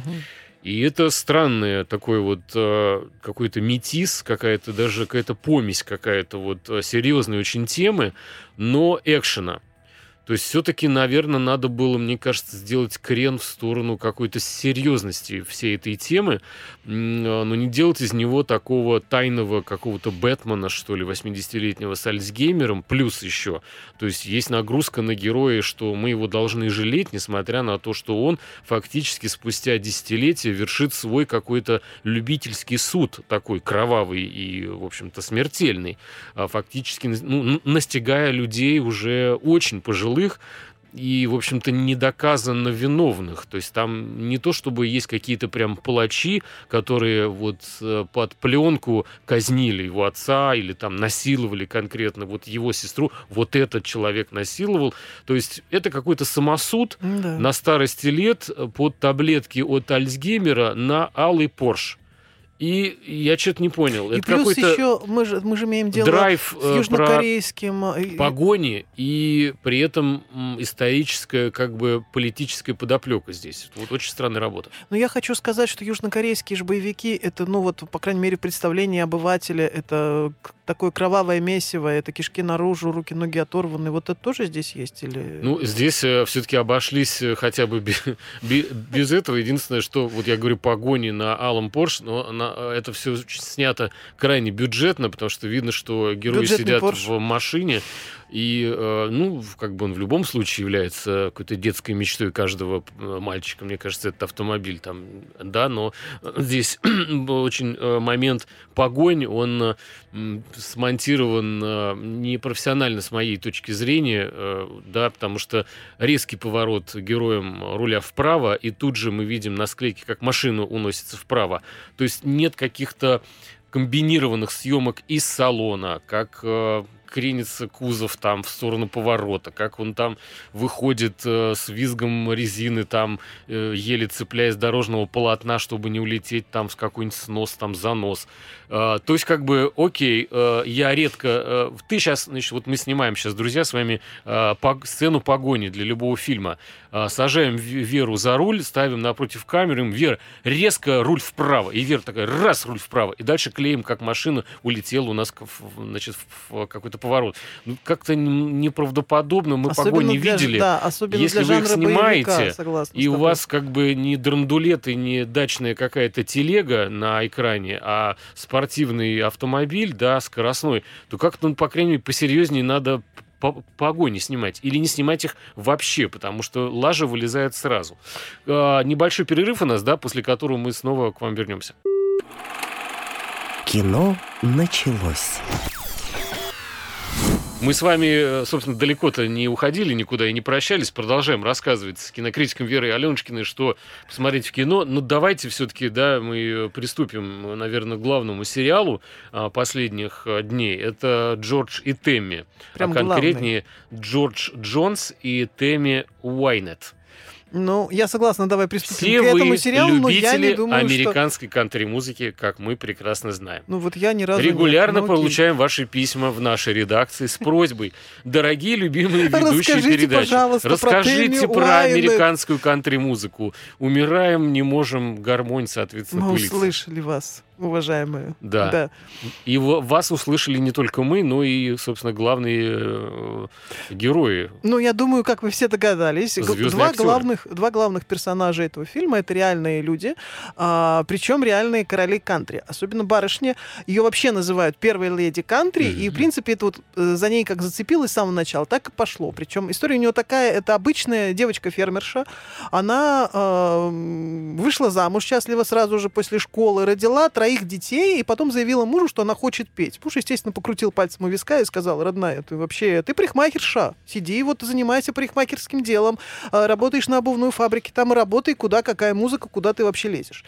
И это странное такой вот э, какой-то метис, какая-то даже какая-то помесь какая-то вот серьезной очень темы, но экшена. То есть все-таки, наверное, надо было, мне кажется, сделать крен в сторону какой-то серьезности всей этой темы, а, но не делать из него такого тайного какого-то Бэтмена, что ли, 80-летнего с Альцгеймером, плюс еще. То есть есть нагрузка на героя, что мы его должны жалеть, несмотря на то, что он фактически спустя десятилетия вершит свой какой-то любительский суд, такой кровавый и, в общем-то, смертельный, а фактически ну, настигая людей уже очень пожилых, пожилых, и, в общем-то, не доказано виновных. То есть там не то, чтобы есть какие-то прям палачи, которые вот э, под пленку казнили его отца или там насиловали конкретно вот его сестру, вот этот человек насиловал. То есть это какой-то самосуд да. на старости лет под таблетки от Альцгеймера на алый Порш. И я что-то не понял. И это плюс еще мы же, мы же имеем дело драйв с э, южнокорейским... Э, погони и при этом историческая, как бы политическая подоплека здесь. Вот очень странная работа. Но я хочу сказать, что южнокорейские же боевики, это, ну вот, по крайней мере, представление обывателя, это такое кровавое месиво, это кишки наружу, руки, ноги оторваны. Вот это тоже здесь есть? Или... Ну, здесь э, все-таки обошлись э, хотя бы без, без этого. Единственное, что, вот я говорю, погони на Алом Порш, но на Э, это все снято крайне бюджетно, потому что видно, что герои Бюджетный сидят Порш. в машине, и, э, ну, как бы он в любом случае является какой-то детской мечтой каждого э, мальчика. Мне кажется, это автомобиль там, да, но здесь <clears throat> очень момент погонь, он смонтирован непрофессионально с моей точки зрения, да, потому что резкий поворот героем руля вправо, и тут же мы видим на склейке, как машина уносится вправо. То есть нет каких-то комбинированных съемок из салона, как кренится кузов там в сторону поворота, как он там выходит э, с визгом резины, там э, еле цепляясь дорожного полотна, чтобы не улететь там с какой-нибудь снос, там занос. Э, то есть как бы, окей, э, я редко... Э, ты сейчас, значит, вот мы снимаем сейчас, друзья, с вами э, по, сцену погони для любого фильма. Э, сажаем Веру за руль, ставим напротив камеры, Вера, резко руль вправо. И Вера такая, раз, руль вправо. И дальше клеим, как машина улетела у нас значит, в какой-то поворот. Ну, как-то неправдоподобно, мы особенно погони для, видели. Да, особенно Если для вы их снимаете, боевика, согласна, и у вас как бы не драндулет и не дачная какая-то телега на экране, а спортивный автомобиль, да, скоростной, то как-то, ну, по крайней мере, посерьезнее надо погони снимать или не снимать их вообще, потому что лажа вылезает сразу. А, небольшой перерыв у нас, да, после которого мы снова к вам вернемся. Кино началось. Мы с вами, э, собственно, далеко-то не уходили никуда и не прощались. Продолжаем рассказывать с кинокритиком Верой Аленушкиной, что посмотреть в кино. Но давайте все-таки, да, мы приступим, наверное, к главному сериалу а, последних э, дней. Это Джордж и Тэмми. Прям а конкретнее главный. Джордж Джонс и Тэмми Уайнет. Ну, я согласна, давай приступим Все к этому сериалу, но я не думаю, американской что... кантри-музыки, как мы прекрасно знаем. Ну вот я ни разу Регулярно не... получаем ваши письма в нашей редакции с просьбой. Дорогие любимые ведущие Расскажите, передачи, расскажите про, про американскую кантри-музыку. Умираем, не можем, гармонь, соответственно, Мы услышали вас уважаемые. Да. да. И вас услышали не только мы, но и, собственно, главные э, герои. Ну, я думаю, как вы все догадались, два актеры. главных, два главных персонажа этого фильма это реальные люди, а, причем реальные короли кантри. Особенно барышня. Ее вообще называют первой леди кантри, mm-hmm. и, в принципе, это вот э, за ней как зацепилось с самого начала, так и пошло. Причем история у нее такая, это обычная девочка-фермерша. Она э, вышла замуж счастливо сразу же после школы, родила троих детей, и потом заявила мужу, что она хочет петь. Муж, естественно, покрутил пальцем у виска и сказал, родная, ты вообще, ты парикмахерша, сиди вот занимайся парикмахерским делом, а, работаешь на обувной фабрике, там и работай, куда, какая музыка, куда ты вообще лезешь.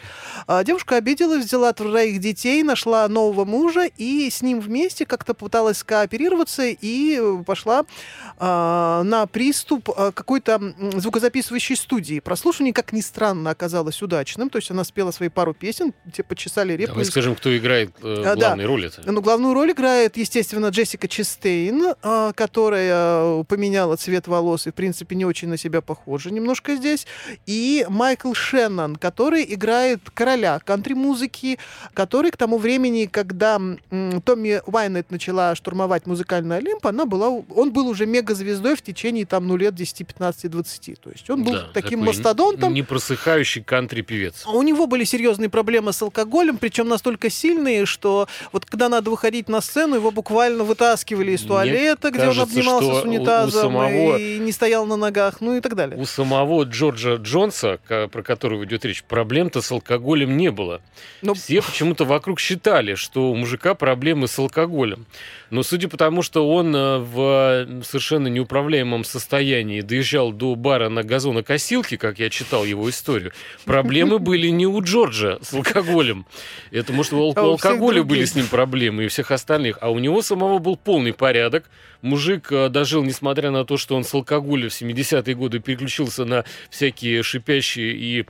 А девушка обиделась, взяла троих детей, нашла нового мужа, и с ним вместе как-то пыталась кооперироваться и пошла э, на приступ какой-то звукозаписывающей студии. Прослушивание, как ни странно, оказалось удачным, то есть она спела свои пару песен, те почесали Давай скажем, кто играет э, а, главную да. роль. Это. Ну, главную роль играет, естественно, Джессика Честейн, э, которая поменяла цвет волос и, в принципе, не очень на себя похожа немножко здесь. И Майкл Шеннон, который играет короля кантри-музыки, который к тому времени, когда м, Томми Уайнет начала штурмовать музыкальный Олимп, она была, он был уже мегазвездой в течение там, ну, лет 10, 15, 20. То есть он был да, таким мастодонтом. Непросыхающий кантри-певец. У него были серьезные проблемы с алкоголем, причем причем настолько сильные, что вот когда надо выходить на сцену, его буквально вытаскивали из туалета, Мне где кажется, он обнимался с унитазом самого... и не стоял на ногах, ну и так далее. У самого Джорджа Джонса, про которого идет речь, проблем-то с алкоголем не было. Но... Все почему-то вокруг считали, что у мужика проблемы с алкоголем. Но судя по тому, что он э, в совершенно неуправляемом состоянии доезжал до бара на газонокосилке, как я читал его историю, проблемы <laughs> были не у Джорджа с алкоголем. Это, может, у а алкоголя были с ним проблемы и всех остальных. А у него самого был полный порядок. Мужик э, дожил, несмотря на то, что он с алкоголя в 70-е годы переключился на всякие шипящие и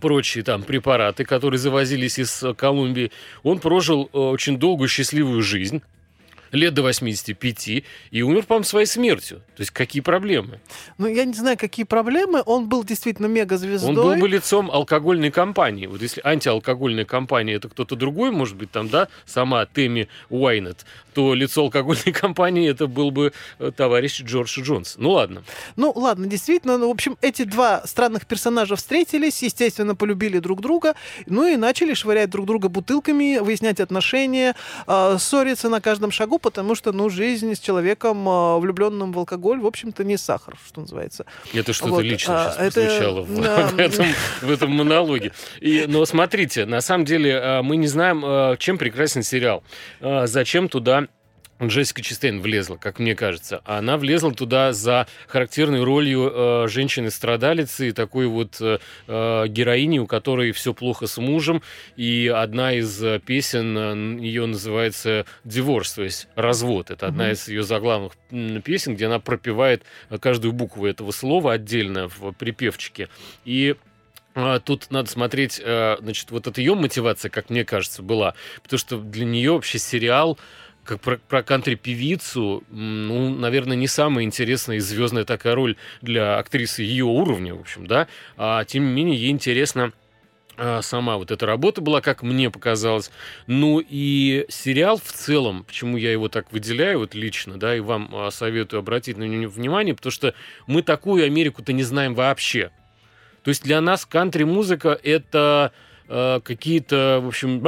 прочие там препараты, которые завозились из Колумбии, он прожил э, очень долгую счастливую жизнь лет до 85 и умер, по-моему, своей смертью. То есть какие проблемы? Ну, я не знаю, какие проблемы. Он был действительно мегазвездой. Он был бы лицом алкогольной компании. Вот если антиалкогольная компания это кто-то другой, может быть, там, да, сама Тэмми Уайнет, то лицо алкогольной <laughs> компании это был бы э, товарищ Джордж Джонс. Ну, ладно. Ну, ладно, действительно. Ну, в общем, эти два странных персонажа встретились, естественно, полюбили друг друга, ну и начали швырять друг друга бутылками, выяснять отношения, э, ссориться на каждом шагу, потому что, ну, жизнь с человеком, э, влюбленным в алкоголь, в общем-то, не сахар, что называется. Это что-то вот. лично а, это... прозвучало в, а... <laughs> в, этом, в этом монологе. И, но смотрите, на самом деле э, мы не знаем, э, чем прекрасен сериал. Зачем туда Джессика Честейн влезла, как мне кажется. Она влезла туда за характерной ролью э, женщины-страдалицы, такой вот э, э, героини, у которой все плохо с мужем. И одна из э, песен э, ее называется «Диворс», то есть «Развод». Это одна mm-hmm. из ее заглавных песен, где она пропевает каждую букву этого слова отдельно в припевчике. И а, Тут надо смотреть, значит, вот это ее мотивация, как мне кажется, была. Потому что для нее вообще сериал как про, про кантри-певицу, ну, наверное, не самая интересная и звездная такая роль для актрисы ее уровня, в общем, да. А тем не менее, ей интересно а, сама вот эта работа была, как мне показалось. Ну и сериал в целом, почему я его так выделяю вот лично, да, и вам а, советую обратить на него внимание, потому что мы такую Америку-то не знаем вообще. То есть для нас кантри-музыка это Э, какие-то, в общем,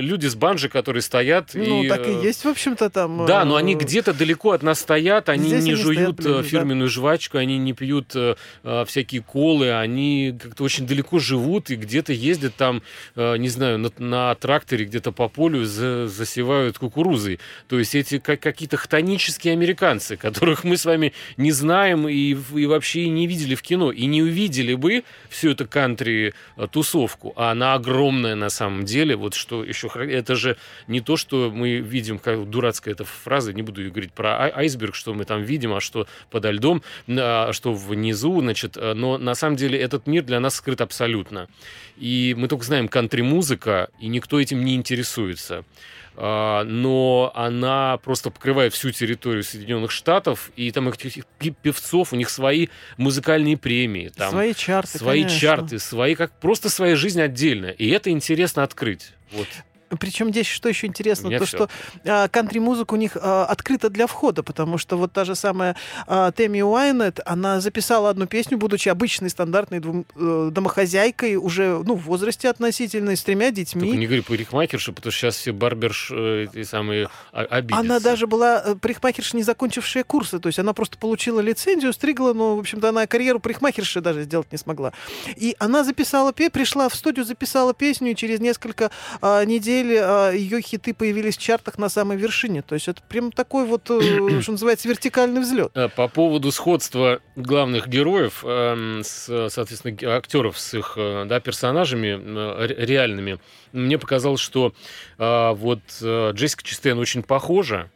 люди с банжи, которые стоят. Ну, и, так и э, есть, в общем-то, там. Да, но они э, где-то далеко от нас стоят, они Здесь не они жуют стоят, фирменную да. жвачку, они не пьют а, всякие колы, они как-то очень далеко живут и где-то ездят там, а, не знаю, на, на тракторе где-то по полю за, засевают кукурузой. То есть эти как, какие-то хтонические американцы, которых мы с вами не знаем и, и вообще не видели в кино, и не увидели бы всю эту кантри-тусовку тусовку, а она огромная на самом деле. Вот что еще... Это же не то, что мы видим, как дурацкая эта фраза, не буду говорить про айсберг, что мы там видим, а что подо льдом, а что внизу, значит. Э, но на самом деле этот мир для нас скрыт абсолютно. И мы только знаем кантри-музыка, и никто этим не интересуется. А, но она просто покрывает всю территорию Соединенных Штатов, и там этих певцов, у них свои музыкальные премии, там свои чарты, свои конечно. чарты, свои как просто своя жизнь отдельно, и это интересно открыть. Вот. Причем здесь что еще интересно, то все. что а, кантри-музыка у них а, открыта для входа, потому что вот та же самая а, Тэмми Уайнет, она записала одну песню, будучи обычной стандартной двум, э, домохозяйкой, уже ну, в возрасте относительно, с тремя детьми. Только не говори парикмахерша, потому что сейчас все барберш э, эти самые обидятся. Она даже была э, парикмахерша, не закончившая курсы, то есть она просто получила лицензию, стригла, но, в общем-то, она карьеру парикмахерши даже сделать не смогла. И она записала, пришла в студию, записала песню, и через несколько недель деле а, ее хиты появились в чартах на самой вершине. То есть это прям такой вот, э, <clears throat> что называется, вертикальный взлет. Э, по поводу сходства главных героев, эм, с, соответственно, актеров с их э, да, персонажами реальными, мне показалось, что вот Джессика Честейн очень похожа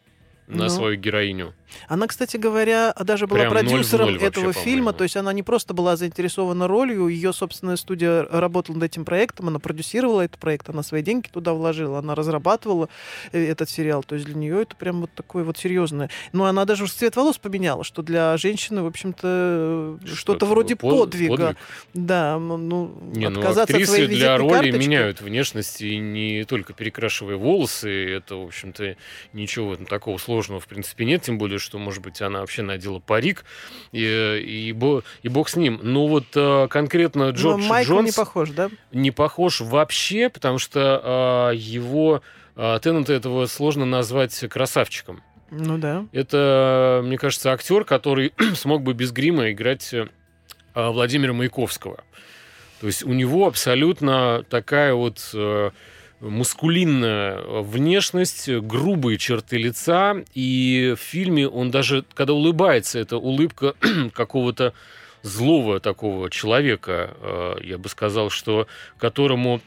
на ну. свою героиню. Она, кстати говоря, даже была Прям продюсером 0 этого вообще, фильма, то есть она не просто была заинтересована ролью, ее собственная студия работала над этим проектом, она продюсировала этот проект, она свои деньги туда вложила, она разрабатывала э, этот сериал, то есть для нее это прям вот такое вот серьезное. Но она даже цвет волос поменяла, что для женщины, в общем-то, что-то что вроде под, подвига. Подвиг? Да, ну, не, ну, отказаться от своей для роли карточки. меняют внешность, и не только перекрашивая волосы, это, в общем-то, ничего такого сложного, в принципе, нет, тем более более, что, может быть, она вообще надела парик, и, и, бо, и бог с ним. Но вот э, конкретно Джордж Но Майкл Джонс... не похож, да? Не похож вообще, потому что э, его... Э, Теннета этого сложно назвать красавчиком. Ну да. Это, мне кажется, актер, который <clears throat> смог бы без грима играть э, Владимира Маяковского. То есть у него абсолютно такая вот э, мускулинная внешность, грубые черты лица, и в фильме он даже, когда улыбается, это улыбка <clears throat> какого-то злого такого человека, э, я бы сказал, что которому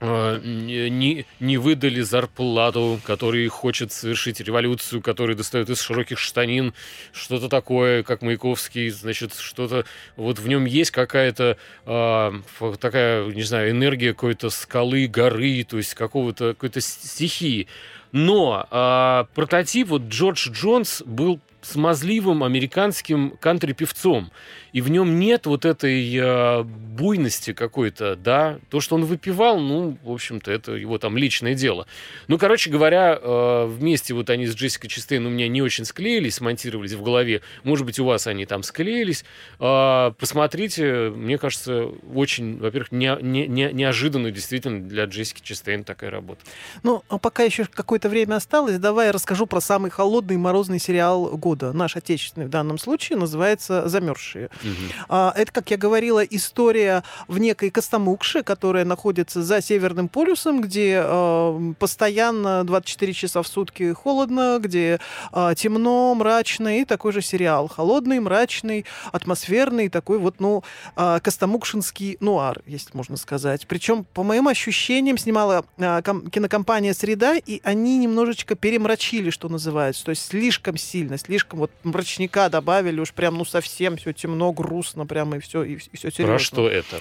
не, не выдали зарплату, который хочет совершить революцию, который достает из широких штанин, что-то такое, как Маяковский, значит, что-то, вот в нем есть какая-то э, такая, не знаю, энергия какой-то скалы, горы, то есть какого-то, какой-то стихии. Но э, прототип, вот Джордж Джонс был смазливым американским кантри-певцом. И в нем нет вот этой э, буйности какой-то, да. То, что он выпивал, ну, в общем-то, это его там личное дело. Ну, короче говоря, э, вместе вот они с Джессикой Честейн у меня не очень склеились, смонтировались в голове. Может быть, у вас они там склеились. Э, посмотрите, мне кажется, очень, во-первых, не, не, не, неожиданно действительно для Джессики Честейн такая работа. Ну, а пока еще какое-то время осталось, давай я расскажу про самый холодный морозный сериал года. Наш отечественный в данном случае называется «Замерзшие». Угу. Это, как я говорила, история в некой Костомукше, которая находится за Северным полюсом, где э, постоянно 24 часа в сутки холодно, где э, темно, мрачно, и такой же сериал. Холодный, мрачный, атмосферный, такой вот, ну, э, костомукшинский нуар, если можно сказать. Причем, по моим ощущениям, снимала кинокомпания «Среда», и они немножечко перемрачили, что называется. То есть слишком сильно, слишком вот мрачника добавили, уж прям, ну, совсем все темно, грустно прямо, и все, и, и все серьезно. Про что это?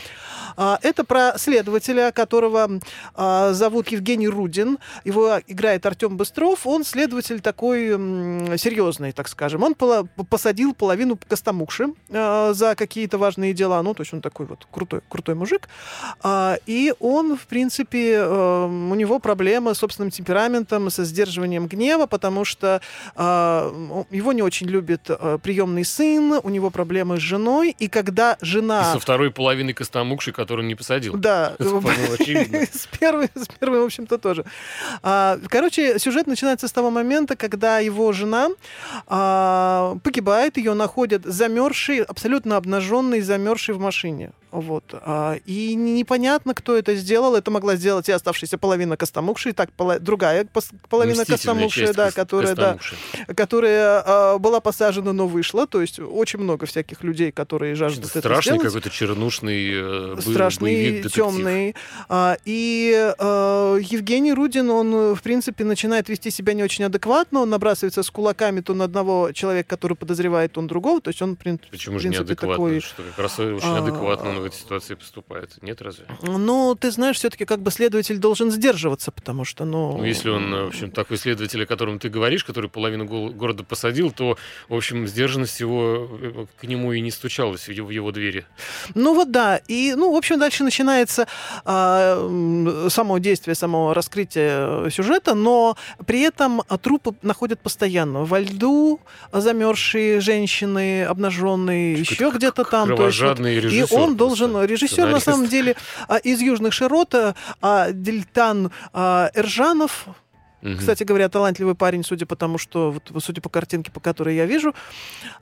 А, это про следователя, которого а, зовут Евгений Рудин. Его играет Артем Быстров. Он следователь такой м, серьезный, так скажем. Он посадил половину Костомукши а, за какие-то важные дела. Ну, то есть он такой вот крутой, крутой мужик. А, и он, в принципе, а, у него проблемы с собственным темпераментом, со сдерживанием гнева, потому что а, его не очень любит а, приемный сын, у него проблемы с женой, и когда жена... И со второй половиной Костомукши, которую не посадил. Да. <laughs> <laughs> С первой, с первой, в общем-то, тоже. А, короче, сюжет начинается с того момента, когда его жена а, погибает, ее находят замерзшей, абсолютно обнаженной, замерзшей в машине. Вот. А, и непонятно, кто это сделал. Это могла сделать и оставшаяся половина Костомукши, и так другая половина Костомукши, да, которая, да, которая а, была посажена, но вышла. То есть очень много всяких людей, которые жаждут это Страшный какой-то чернушный э, Страшный, темный. А, и а, Евгений Рудин, он, в принципе, начинает вести себя не очень адекватно. Он набрасывается с кулаками то на одного человека, который подозревает, он другого. То есть он, в принципе, Почему же неадекватно? Такой, что как раз очень адекватно в этой ситуации поступает. Нет, разве? Ну, ты знаешь, все-таки как бы следователь должен сдерживаться, потому что, ну... Ну, если он, в общем, такой следователь, о котором ты говоришь, который половину города посадил, то, в общем, сдержанность его э, к нему и не стучалась в его, в его двери. Ну, вот да. И, ну, в общем, дальше начинается э, само действие, само раскрытие сюжета, но при этом трупы находят постоянно. Во льду замерзшие женщины, обнаженные, еще где-то там. То есть, вот, и он должен должен режиссер на самом деле а, из Южных Широт, а, Дельтан а, Эржанов, Угу. Кстати говоря, талантливый парень, судя по тому, что вот, судя по картинке, по которой я вижу,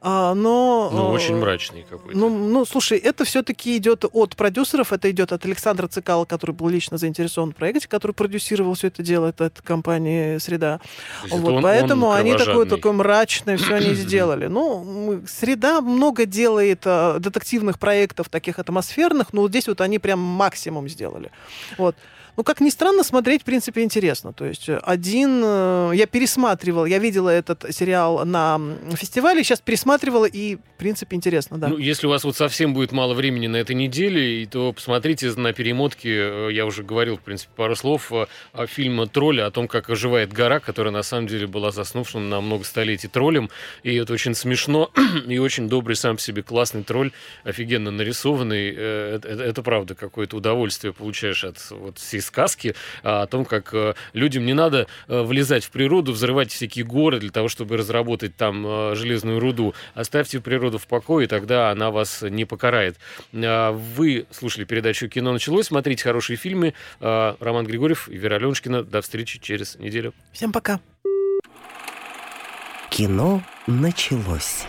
а, но ну очень мрачный какой-то. Ну, ну, слушай, это все-таки идет от продюсеров, это идет от Александра Цикала, который был лично заинтересован в проекте, который продюсировал все это дело, это от компании Среда. Вот, он, поэтому он они такое такое мрачное все они <clears throat> сделали. Ну, Среда много делает а, детективных проектов таких атмосферных, но здесь вот они прям максимум сделали. Вот. Ну, как ни странно, смотреть, в принципе, интересно. То есть один... Э, я пересматривал, я видела этот сериал на фестивале, сейчас пересматривала, и, в принципе, интересно, да. Ну, если у вас вот совсем будет мало времени на этой неделе, то посмотрите на перемотке, э, я уже говорил, в принципе, пару слов, э, фильма «Тролля», о том, как оживает гора, которая, на самом деле, была заснувшим на много столетий троллем, и это очень смешно, <clears throat> и очень добрый сам по себе классный тролль, офигенно нарисованный. Это, это, это правда, какое-то удовольствие получаешь от вот всей сказки о том, как людям не надо влезать в природу, взрывать всякие горы для того, чтобы разработать там железную руду. Оставьте природу в покое, и тогда она вас не покарает. Вы слушали передачу «Кино началось». Смотрите хорошие фильмы. Роман Григорьев и Вера Аленушкина. До встречи через неделю. Всем пока. Кино началось.